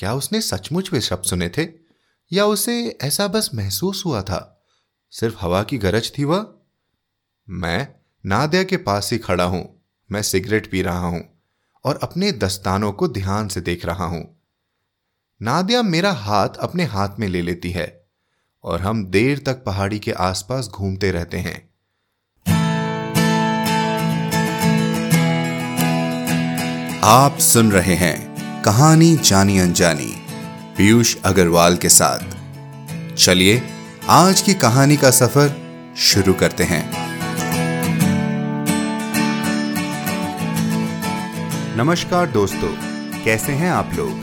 क्या उसने सचमुच वे शब्द सुने थे? या उसे ऐसा बस महसूस हुआ था? सिर्फ़ हवा की गरज थी वह? मैं नादिया के पास ही खड़ा हूँ। मैं सिगरेट पी रहा हूँ और अपने दस्तानों को ध्यान से देख रहा हूँ। नादिया मेरा हाथ अपने हाथ में ले लेती है और हम देर तक पहाड़ी के आसपास घूमते रहते हैं। आप सुन रहे हैं कहानी जानी अनजानी, पीयूष अग्रवाल के साथ। चलिए, आज की कहानी का सफ़र शुरू करते हैं। नमस्कार दोस्तों, कैसे हैं आप लोग?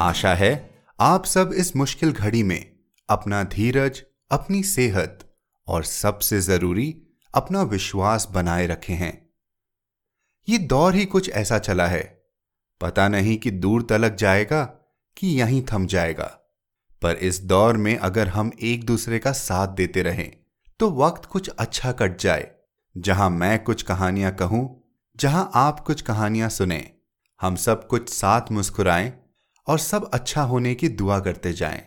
आशा है आप सब इस मुश्किल घड़ी में अपना धीरज, अपनी सेहत और सबसे ज़रूरी अपना विश्वास बनाए रखे हैं। ये दौर ही कुछ ऐसा चला है पता नहीं कि दूर तलक जाएगा कि यहीं थम जाएगा। पर इस दौर में अगर हम एक दूसरे का साथ देते रहें तो वक्त कुछ अच्छा कट जाए। जहाँ मैं कुछ कहानियाँ कहूँ, जहाँ आप कुछ कहानियाँ सुने, हम सब कुछ साथ मुस्कुराएँ और सब अच्छा होने की दुआ करते जाएँ।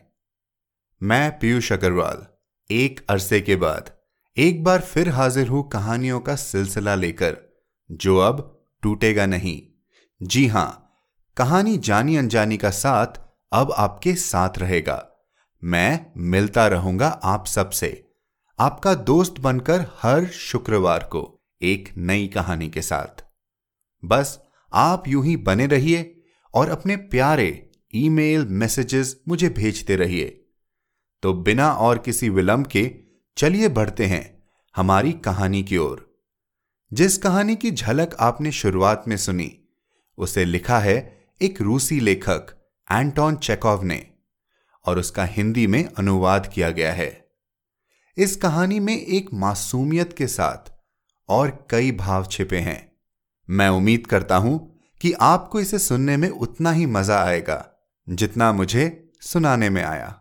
मैं पीयूष अग्रवाल, एक अरसे के बाद एक बार फिर हाजिर हूँ कहानियों का सिलसिला लेकर, जो अब टूटेगा नहीं। जी हाँ कहानी जानी अनजानी का साथ अब आपके साथ रहेगा। मैं मिलता रहूँगा आप सबसे। आपका दोस्त बनकर हर शुक्रवार को एक नई कहानी के साथ। बस आप यूँ ही बने रहिए और अपने प्यारे ईमेल मैसेजेस मुझे भेजते रहिए। तो बिना और किसी विलंब के चलिए बढ़ते हैं हमारी कहानी की ओर। जिस कहानी की झलक आपने शुरुआत में सुनी, उसे लिखा है एक रूसी लेखक, एंटोन चेकॉव ने, और उसका हिंदी में अनुवाद किया गया है। इस कहानी में एक मासूमियत के साथ और कई भाव छिपे हैं। मैं उम्मीद करता हूँ कि आपको इसे सुनने में उतना ही मज़ा आएगा, जितना मुझे सुनाने में आया।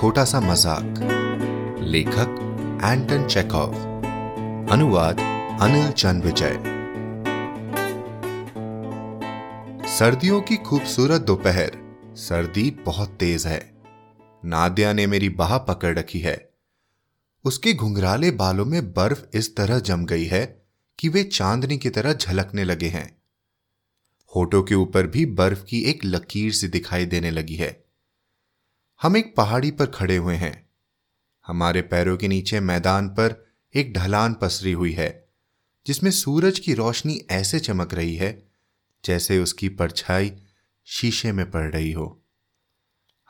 छोटा सा मज़ाक। लेखक एंटन चेकॉव अनुवाद अनिल चंद विजय सर्दियों की खूबसूरत दोपहर। सर्दी बहुत तेज है। नादिया ने मेरी बाह पकड़ रखी है। उसके घुंघराले बालों में बर्फ़ इस तरह जम गई है कि वे चांदनी की तरह झलकने लगे हैं। होठों के ऊपर भी बर्फ़ की एक लकीर सी दिखाई देने लगी है। हम एक पहाड़ी पर खड़े हुए हैं। हमारे पैरों के नीचे मैदान पर एक ढलान पसरी हुई है, जिसमें सूरज की रोशनी ऐसे चमक रही है, जैसे उसकी परछाई शीशे में पड़ रही हो।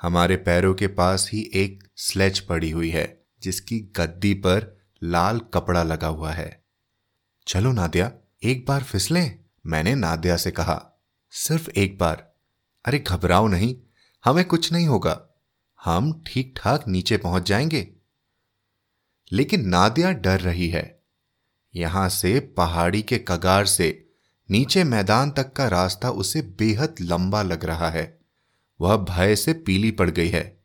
हमारे पैरों के पास ही एक स्लेज पड़ी हुई है, जिसकी गद्दी पर लाल कपड़ा लगा हुआ है। चलो नादिया, एक बार फिसलें मैंने नादिया से कहा। सिर्फ़ एक बार। अरे घबराओ नहीं, हमें कुछ नहीं होगा। हम ठीक ठाक नीचे पहुँच जाएँगे। लेकिन नादिया डर रही है। यहाँ से पहाड़ी के कगार से नीचे मैदान तक का रास्ता उसे बेहद लंबा लग रहा है। वह भय से पीली पड़ गई है।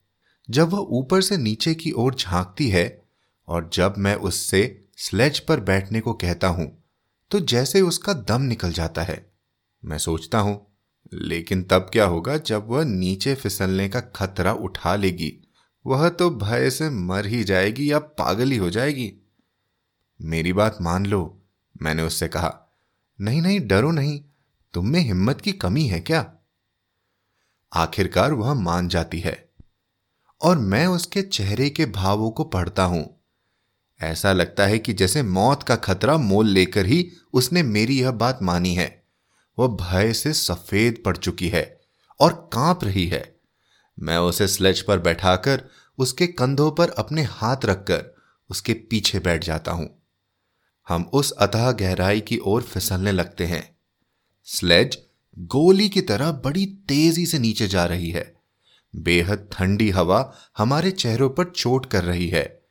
जब वह ऊपर से नीचे की ओर झांकती है और जब मैं उससे स्लेज पर बैठने को कहता हूँ तो जैसे उसका दम निकल जाता है। मैं सोचता हूँ लेकिन तब क्या होगा जब वह नीचे फिसलने का खतरा उठा लेगी। वह तो भय से मर ही जाएगी या पागल ही हो जाएगी। मेरी बात मान लो, मैंने उससे कहा। नहीं नहीं, डरो नहीं, तुम में हिम्मत की कमी है क्या? आखिरकार वह मान जाती है। और मैं उसके चेहरे के भावों को पढ़ता हूँ। ऐसा लगता है कि जैसे मौत का खतरा मोल लेकर ही उसने मेरी यह बात मानी है। वह भय से सफ़ेद पड़ चुकी है और काँप रही है। मैं उसे स्लेज पर बैठाकर उसके कंधों पर अपने हाथ रखकर उसके पीछे बैठ जाता हूँ। हम उस अतः गहराई की ओर फिसलने लगते हैं। स्लेज गोली की तरह बड़ी तेज़ी से नीचे जा रही है। बेहद ठंडी हवा हमारे चेहरों पर चोट कर रही है।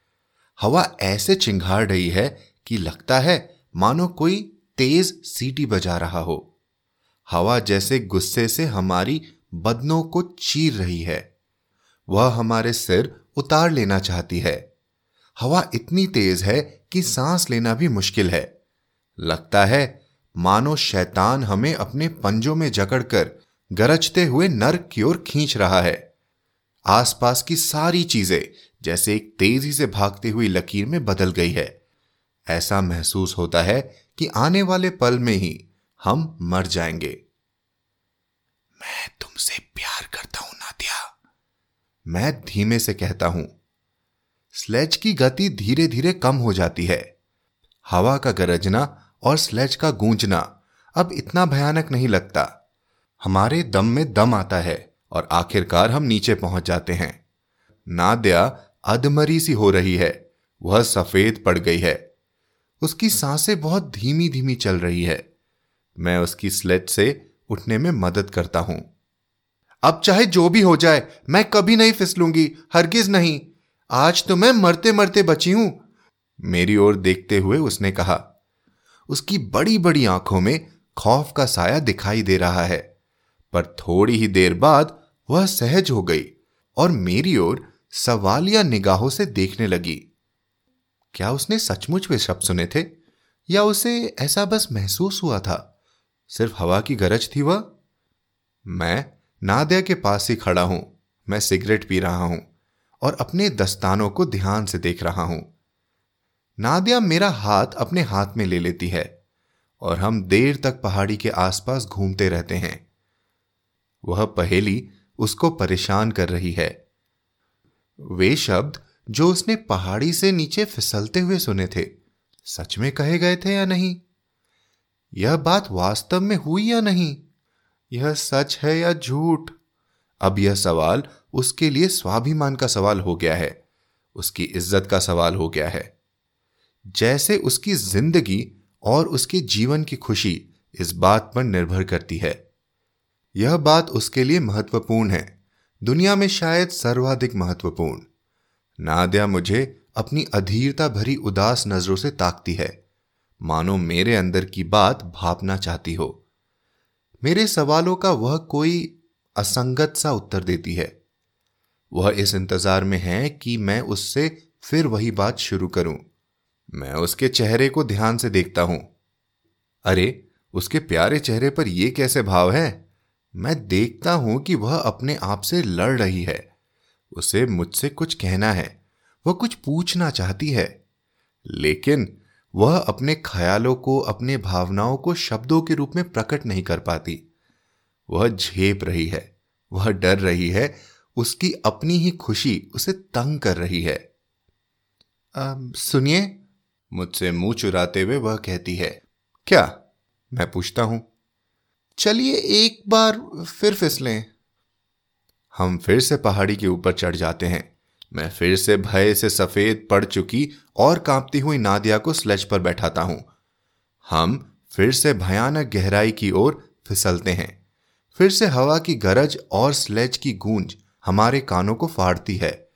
हवा ऐसे चिंगार रही है कि लगता है मानो कोई तेज सीटी बजा रहा हो। हवा जैसे गुस्से से हमारी बदनों को चीर रही है। वह हमारे सिर उतार लेना चाहती है। हवा इतनी तेज है कि सांस लेना भी मुश्किल है। लगता है, मानो शैतान हमें अपने पंजों में जकड़कर गरजते हुए नर्क की ओर खींच रहा है। आसपास की सारी चीज़ें जैसे एक तेज़ी से भागती हुई लकीर में बदल गई है। ऐसा महसूस होता है कि आने वाले पल में ही हम मर जाएँगे। मैं तुमसे प्यार करता हूँ, नादिया। मैं धीमे से कहता हूँ, स्लेज की गति धीरे धीरे कम हो जाती है। हवा का गरजना और स्लेज का गूंजना अब इतना भयानक नहीं लगता। हमारे दम में दम आता है और आखिरकार हम नीचे पहुँच जाते हैं। नाद्या अधमरी सी हो रही है, वह सफ़ेद पड़ गई है। उसकी साँसें बहुत धीमी धीमी चल रही है। मैं उसकी स्लेट से उठने में मदद करता हूँ। अब चाहे जो भी हो जाए, मैं कभी नहीं फिसलूँगी, हरगिज नहीं। आज तो मैं मरते मरते बची हूँ। मेरी ओर देखते हुए उसने कहा, उसकी बड़ी बड़ी आँखों में खौफ का साया दिखाई दे रहा है। पर थोड़ी ही देर बाद वह सहज हो गई और मेरी ओर सवालिया निगाहों से देखने लगी। क्या उसने सचमुच वे शब्द सुने थे? या उसे ऐसा बस महसूस हुआ था? सिर्फ़ हवा की गरज थी वह? मैं नादिया के पास ही खड़ा हूँ। मैं सिगरेट पी रहा हूँ और अपने दस्तानों को ध्यान से देख रहा हूँ। नादिया मेरा हाथ अपने हाथ में ले लेती है और हम देर तक पहाड़ी के आसपास घूमते रहते हैं। वह पहेली उसको परेशान कर रही है। वे शब्द जो उसने पहाड़ी से नीचे फिसलते हुए सुने थे, सच में कहे गए थे या नहीं? यह बात वास्तव में हुई या नहीं? यह सच है या झूठ? अब यह सवाल उसके लिए स्वाभिमान का सवाल हो गया है। उसकी इज़्ज़त का सवाल हो गया है। जैसे उसकी ज़िंदगी और उसके जीवन की खुशी इस बात पर निर्भर करती है। यह बात उसके लिए महत्वपूर्ण है। दुनिया में शायद सर्वाधिक महत्वपूर्ण। नादिया मुझे अपनी अधीरता भरी उदास नज़रों से ताकती है। मानो मेरे अंदर की बात भापना चाहती हो। मेरे सवालों का वह कोई असंगत सा उत्तर देती है। वह इस इंतज़ार में है कि मैं उससे फिर वही बात शुरू करूँ। मैं उसके चेहरे को ध्यान से देखता हूँ। अरे, उसके प्यारे चेहरे पर यह कैसे भाव है? मैं देखता हूँ कि वह अपने आप से लड़ रही है। उसे मुझसे कुछ कहना है, वह कुछ पूछना चाहती है। लेकिन वह अपने ख्यालों को, अपने भावनाओं को शब्दों के रूप में प्रकट नहीं कर पाती। वह झेप रही है, वह डर रही है, उसकी अपनी ही खुशी उसे तंग कर रही है। सुनिए। मुझसे मुँह चुराते हुए वह कहती है, क्या? मैं पूछता हूँ। चलिए एक बार फिर फिसलें। हम फिर से पहाड़ी के ऊपर चढ़ जाते हैं। मैं फिर से भय से सफ़ेद पड़ चुकी और कांपती हुई नादिया को स्लेज पर बैठाता हूँ। हम फिर से भयानक गहराई की ओर फिसलते हैं। फिर से हवा की गरज और स्लेज की गूंज हमारे कानों को फाड़ती है।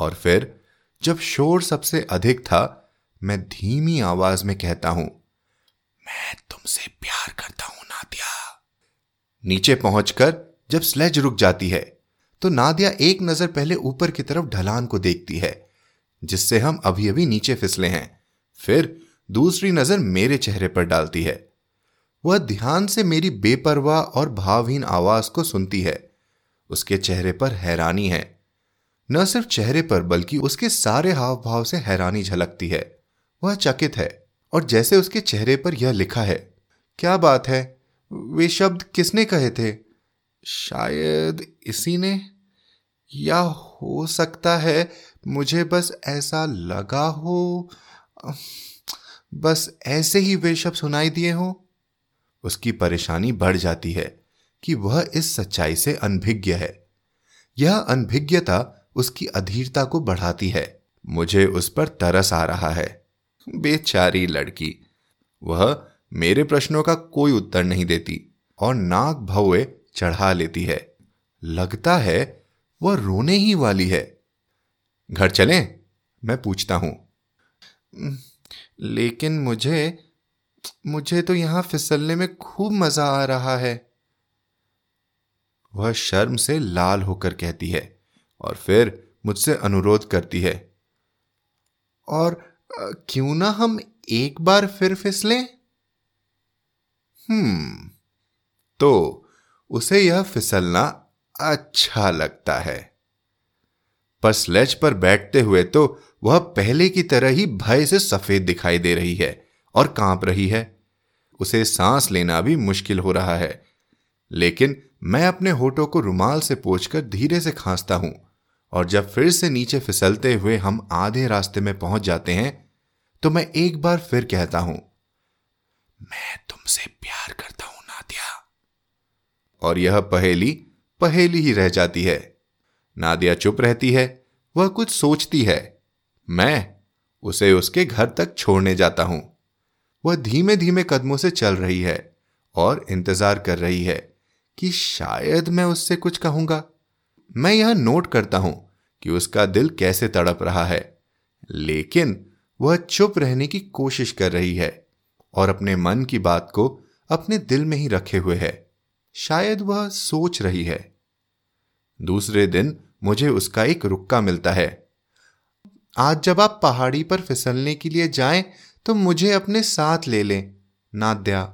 और फिर, जब शोर सबसे अधिक था, मैं धीमी आवाज़ में कहता हूँ, मैं तुमसे प्यार करता हूँ, नादिया। नीचे पहुंचकर जब स्लेज रुक जाती है तो नादिया एक नज़र पहले ऊपर की तरफ़ ढलान को देखती है, जिससे हम अभी अभी नीचे फिसले हैं। फिर दूसरी नज़र मेरे चेहरे पर डालती है। वह ध्यान से मेरी बेपरवाह और भावहीन आवाज़ को सुनती है। उसके चेहरे पर हैरानी है। न सिर्फ़ चेहरे पर, बल्कि उसके सारे हाव भाव से हैरानी झलकती है। वह चकित है, और जैसे उसके चेहरे पर यह लिखा है, क्या बात है? वे शब्द किसने कहे थे? शायद इसी ने? या हो सकता है मुझे बस ऐसा लगा हो? बस ऐसे ही वे शब्द सुनाई दिए हो। उसकी परेशानी बढ़ जाती है कि वह इस सच्चाई से अनभिज्ञ है। यह अनभिज्ञता उसकी अधीरता को बढ़ाती है। मुझे उस पर तरस आ रहा है। बेचारी लड़की, वह मेरे प्रश्नों का कोई उत्तर नहीं देती और नाक भवे चढ़ा लेती है। लगता है वह रोने ही वाली है। घर चलें, मैं पूछता हूँ। लेकिन मुझे मुझे तो यहाँ फिसलने में खूब मज़ा आ रहा है। वह शर्म से लाल होकर कहती है और फिर मुझसे अनुरोध करती है। और क्यों ना हम एक बार फिर फिसलें? हम्म तो उसे यह फिसलना अच्छा लगता है। पर स्लेज पर बैठते हुए तो वह पहले की तरह ही भय से सफ़ेद दिखाई दे रही है और काँप रही है। उसे सांस लेना भी मुश्किल हो रहा है। लेकिन मैं अपने होठों को रुमाल से पोछकर धीरे से खांसता हूँ और जब फिर से नीचे फिसलते हुए हम आधे रास्ते में पहुँच जाते हैं तो मैं एक बार फिर कहता हूँ, मैं तुमसे प्यार करता हूँ। और यह पहेली पहेली ही रह जाती है। नादिया चुप रहती है, वह कुछ सोचती है। मैं उसे उसके घर तक छोड़ने जाता हूँ। वह धीमे धीमे कदमों से चल रही है और इंतज़ार कर रही है कि शायद मैं उससे कुछ कहूँगा। मैं यह नोट करता हूँ कि उसका दिल कैसे तड़प रहा है, लेकिन वह चुप रहने की कोशिश कर रही है और अपने मन की बात को अपने दिल में ही रखे हुए है। शायद वह सोच रही है। दूसरे दिन मुझे उसका एक रुक्का मिलता है। आज जब आप पहाड़ी पर फिसलने के लिए जाएँ तो मुझे अपने साथ ले लें, नाद्या।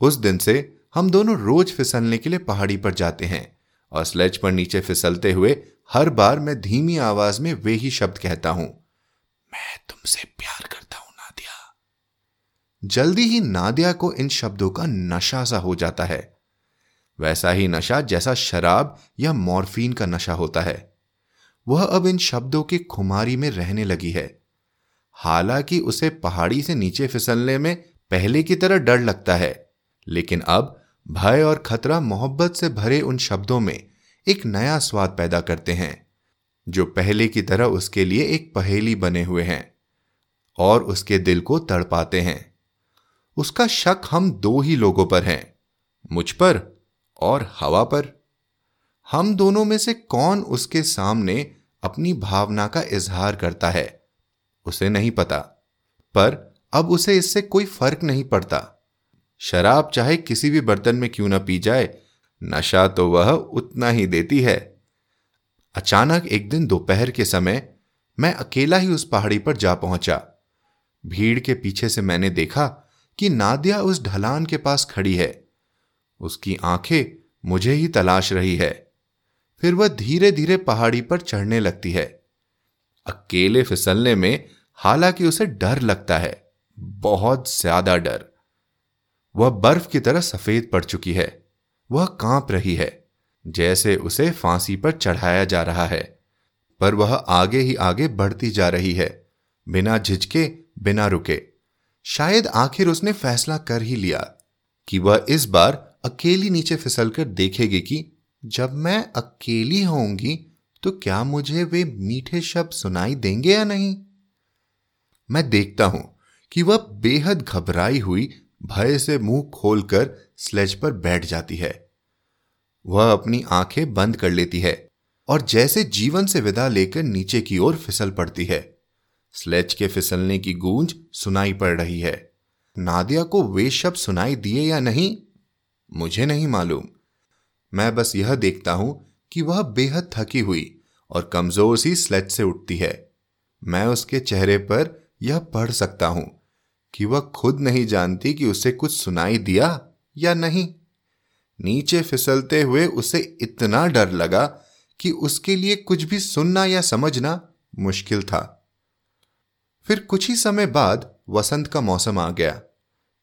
उस दिन से हम दोनों रोज फिसलने के लिए पहाड़ी पर जाते हैं और स्लेज पर नीचे फिसलते हुए हर बार मैं धीमी आवाज़ में वे ही शब्द कहता हूँ, मैं तुमसे प्यार करता हूँ, नादिया। जल्दी ही नादिया को इन शब्दों का नशा सा हो जाता है। वैसा ही नशा जैसा शराब या मॉर्फिन का नशा होता है। वह अब इन शब्दों की खुमारी में रहने लगी है। हालाँकि उसे पहाड़ी से नीचे फिसलने में पहले की तरह डर लगता है, लेकिन अब भय और खतरा मोहब्बत से भरे उन शब्दों में एक नया स्वाद पैदा करते हैं, जो पहले की तरह उसके लिए एक पहेली बने हुए हैं और उसके दिल को तड़पाते हैं। उसका शक हम दो ही लोगों पर हैं, मुझ पर और हवा पर? हम दोनों में से कौन उसके सामने अपनी भावना का इजहार करता है? उसे नहीं पता। पर अब उसे इससे कोई फ़र्क नहीं पड़ता। शराब चाहे किसी भी बर्तन में क्यों ना पी जाए, नशा तो वह उतना ही देती है। अचानक एक दिन दोपहर के समय मैं अकेला ही उस पहाड़ी पर जा पहुँचा। भीड़ के पीछे से मैंने देखा कि नादिया उस ढलान के पास खड़ी है। उसकी आँखें मुझे ही तलाश रही है। फिर वह धीरे धीरे पहाड़ी पर चढ़ने लगती है। अकेले फिसलने में हालाँकि उसे डर लगता है, बहुत ज़्यादा डर। वह बर्फ़ की तरह सफ़ेद पड़ चुकी है, वह काँप रही है, जैसे उसे फांसी पर चढ़ाया जा रहा है। पर वह आगे ही आगे बढ़ती जा रही है, बिना झिझके, बिना रुके। शायद आखिर उसने फैसला कर ही लिया कि वह इस बार अकेली नीचे फिसलकर देखेगी कि जब मैं अकेली होंगी तो क्या मुझे वे मीठे शब्द सुनाई देंगे या नहीं? मैं देखता हूँ कि वह बेहद घबराई हुई, भय से मुँह खोलकर स्लेज पर बैठ जाती है। वह अपनी आँखें बंद कर लेती है और जैसे जीवन से विदा लेकर नीचे की ओर फिसल पड़ती है। स्लेज के फिसलने की गूंज सुनाई पड़ रही है। नादिया को वे शब्द सुनाई दिए या नहीं मुझे नहीं मालूम। मैं बस यह देखता हूँ कि वह बेहद थकी हुई और कमज़ोर सी स्लेज से उठती है। मैं उसके चेहरे पर यह पढ़ सकता हूँ कि वह खुद नहीं जानती कि उसे कुछ सुनाई दिया या नहीं। नीचे फिसलते हुए उसे इतना डर लगा कि उसके लिए कुछ भी सुनना या समझना मुश्किल था। फिर कुछ ही समय बाद वसंत का मौसम आ गया।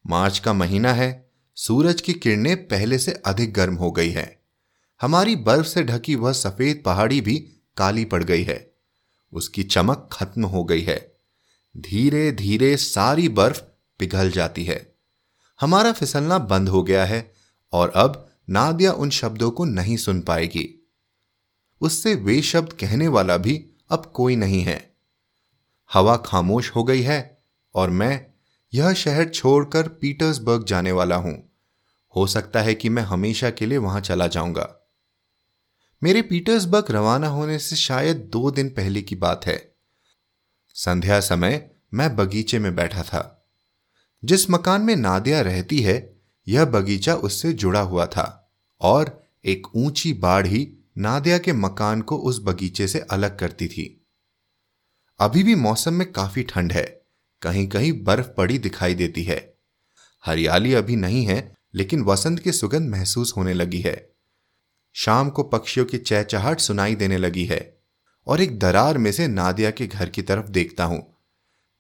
मार्च का महीना है सूरज की किरणें पहले से अधिक गर्म हो गई है। हमारी बर्फ़ से ढकी वह सफ़ेद पहाड़ी भी काली पड़ गई है। उसकी चमक खत्म हो गई है। धीरे धीरे सारी बर्फ़ पिघल जाती है। हमारा फिसलना बंद हो गया है और अब नादिया उन शब्दों को नहीं सुन पाएगी। उससे वे शब्द कहने वाला भी अब कोई नहीं है। हवा खामोश हो गई है और मैं यह शहर छोड़कर पीटर्सबर्ग जाने वाला हूँ। हो सकता है कि मैं हमेशा के लिए वहाँ चला जाऊँगा। मेरे पीटर्सबर्ग रवाना होने से शायद दो दिन पहले की बात है। संध्या समय मैं बगीचे में बैठा था। जिस मकान में नादिया रहती है, यह बगीचा उससे जुड़ा हुआ था और एक ऊँची बाढ़ ही नादिया के मकान को उस बगीचे से अलग करती थी। अभी भी मौसम में काफ़ी ठंड है। कहीं कहीं बर्फ़ पड़ी दिखाई देती है। हरियाली अभी नहीं है, लेकिन वसंत की सुगंध महसूस होने लगी है। शाम को पक्षियों की चहचहाट सुनाई देने लगी है, और एक दरार में से नादिया के घर की तरफ़ देखता हूँ।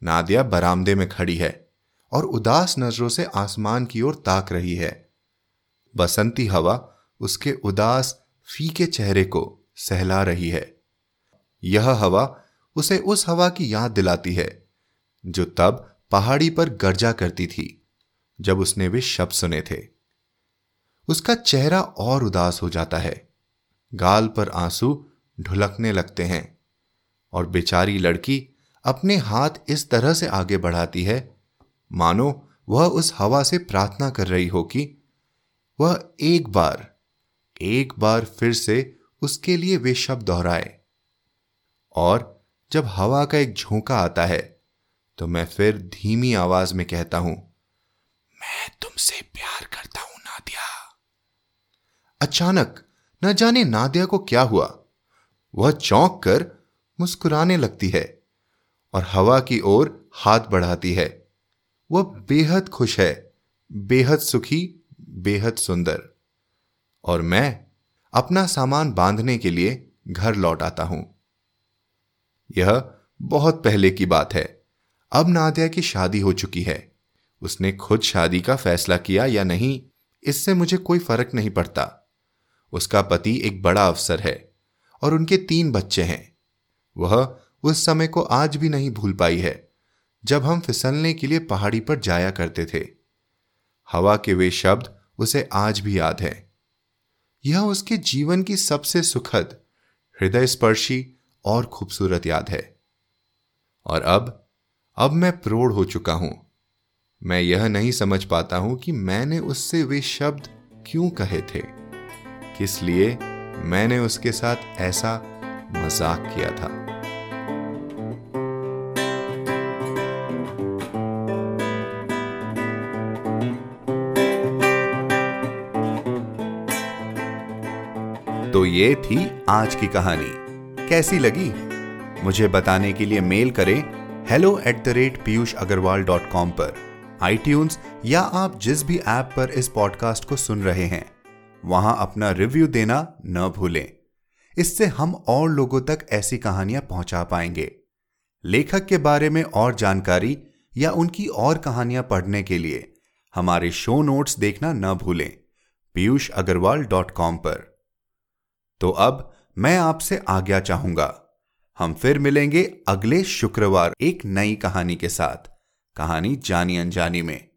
नादिया बरामदे में खड़ी है, और उदास नज़रों से आसमान की ओर ताक रही है। बसंती हवा उसके उदास, फीके चेहरे को सहला रही है। यह हवा उसे उस हवा की याद दिलाती है। जो तब पहाड़ी पर गर्जा करती थी, जब उसने वे शब्द सुने थे। उसका चेहरा और उदास हो जाता है। गाल पर आँसू ढुलकने लगते हैं और बेचारी लड़की अपने हाथ इस तरह से आगे बढ़ाती है, मानो वह उस हवा से प्रार्थना कर रही हो कि वह एक बार एक बार फिर से उसके लिए वे शब्द दोहराए। और जब हवा का एक झोंका आता है तो मैं फिर धीमी आवाज़ में कहता हूँ, मैं तुमसे प्यार करता हूँ, नादिया. अचानक न जाने नादिया को क्या हुआ। वह चौंक कर मुस्कुराने लगती है और हवा की ओर हाथ बढ़ाती है। वह बेहद खुश है, बेहद सुखी, बेहद सुंदर। और मैं अपना सामान बांधने के लिए घर लौट आता हूँ। यह बहुत पहले की बात है। अब नादिया की शादी हो चुकी है। उसने खुद शादी का फैसला किया या नहीं, इससे मुझे कोई फ़र्क नहीं पड़ता। उसका पति एक बड़ा अफसर है और उनके तीन बच्चे हैं। वह उस समय को आज भी नहीं भूल पाई है, जब हम फिसलने के लिए पहाड़ी पर जाया करते थे। हवा के वे शब्द उसे आज भी याद है। यह उसके जीवन की सबसे सुखद हृदय स्पर्शी और खूबसूरत याद है। और अब अब मैं प्रोढ़ हो चुका हूँ। मैं यह नहीं समझ पाता हूँ कि मैंने उससे वे शब्द क्यों कहे थे। किस लिए मैंने उसके साथ ऐसा मज़ाक किया था। तो ये थी आज की कहानी। कैसी लगी? मुझे बताने के लिए मेल करें hello at the rate Piyush Agarwal dot com पर आई या आप जिस भी ऐप पर इस पॉडकास्ट को सुन रहे हैं, वहाँ अपना रिव्यू देना न भूलें। इससे हम और लोगों तक ऐसी कहानियाँ पहुँचा पाएँगे। लेखक के बारे में और जानकारी या उनकी और कहानियाँ पढ़ने के लिए हमारे शो नोट्स देखना न भूलें पीयूष अग्रवाल डॉट कॉम पर। तो अब मैं आपसे आज्ञा चाहूँगा हम फिर मिलेंगे अगले शुक्रवार एक नई कहानी के साथ। कहानी जानी अनजानी में,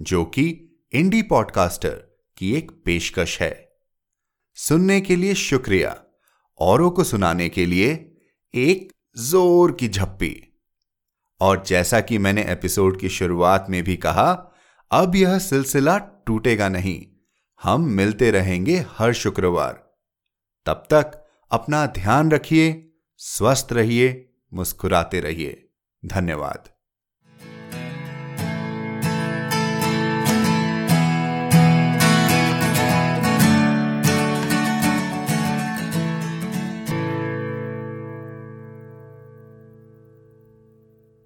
जो कि इंडी पॉडकास्टर की एक पेशकश है। सुनने के लिए शुक्रिया, औरों को सुनाने के लिए एक ज़ोर की झप्पी। और जैसा कि मैंने एपिसोड की शुरुआत में भी कहा, अब यह सिलसिला टूटेगा नहीं। हम मिलते रहेंगे हर शुक्रवार। तब तक अपना ध्यान रखिए स्वस्थ रहिए मुस्कुराते रहिए। धन्यवाद।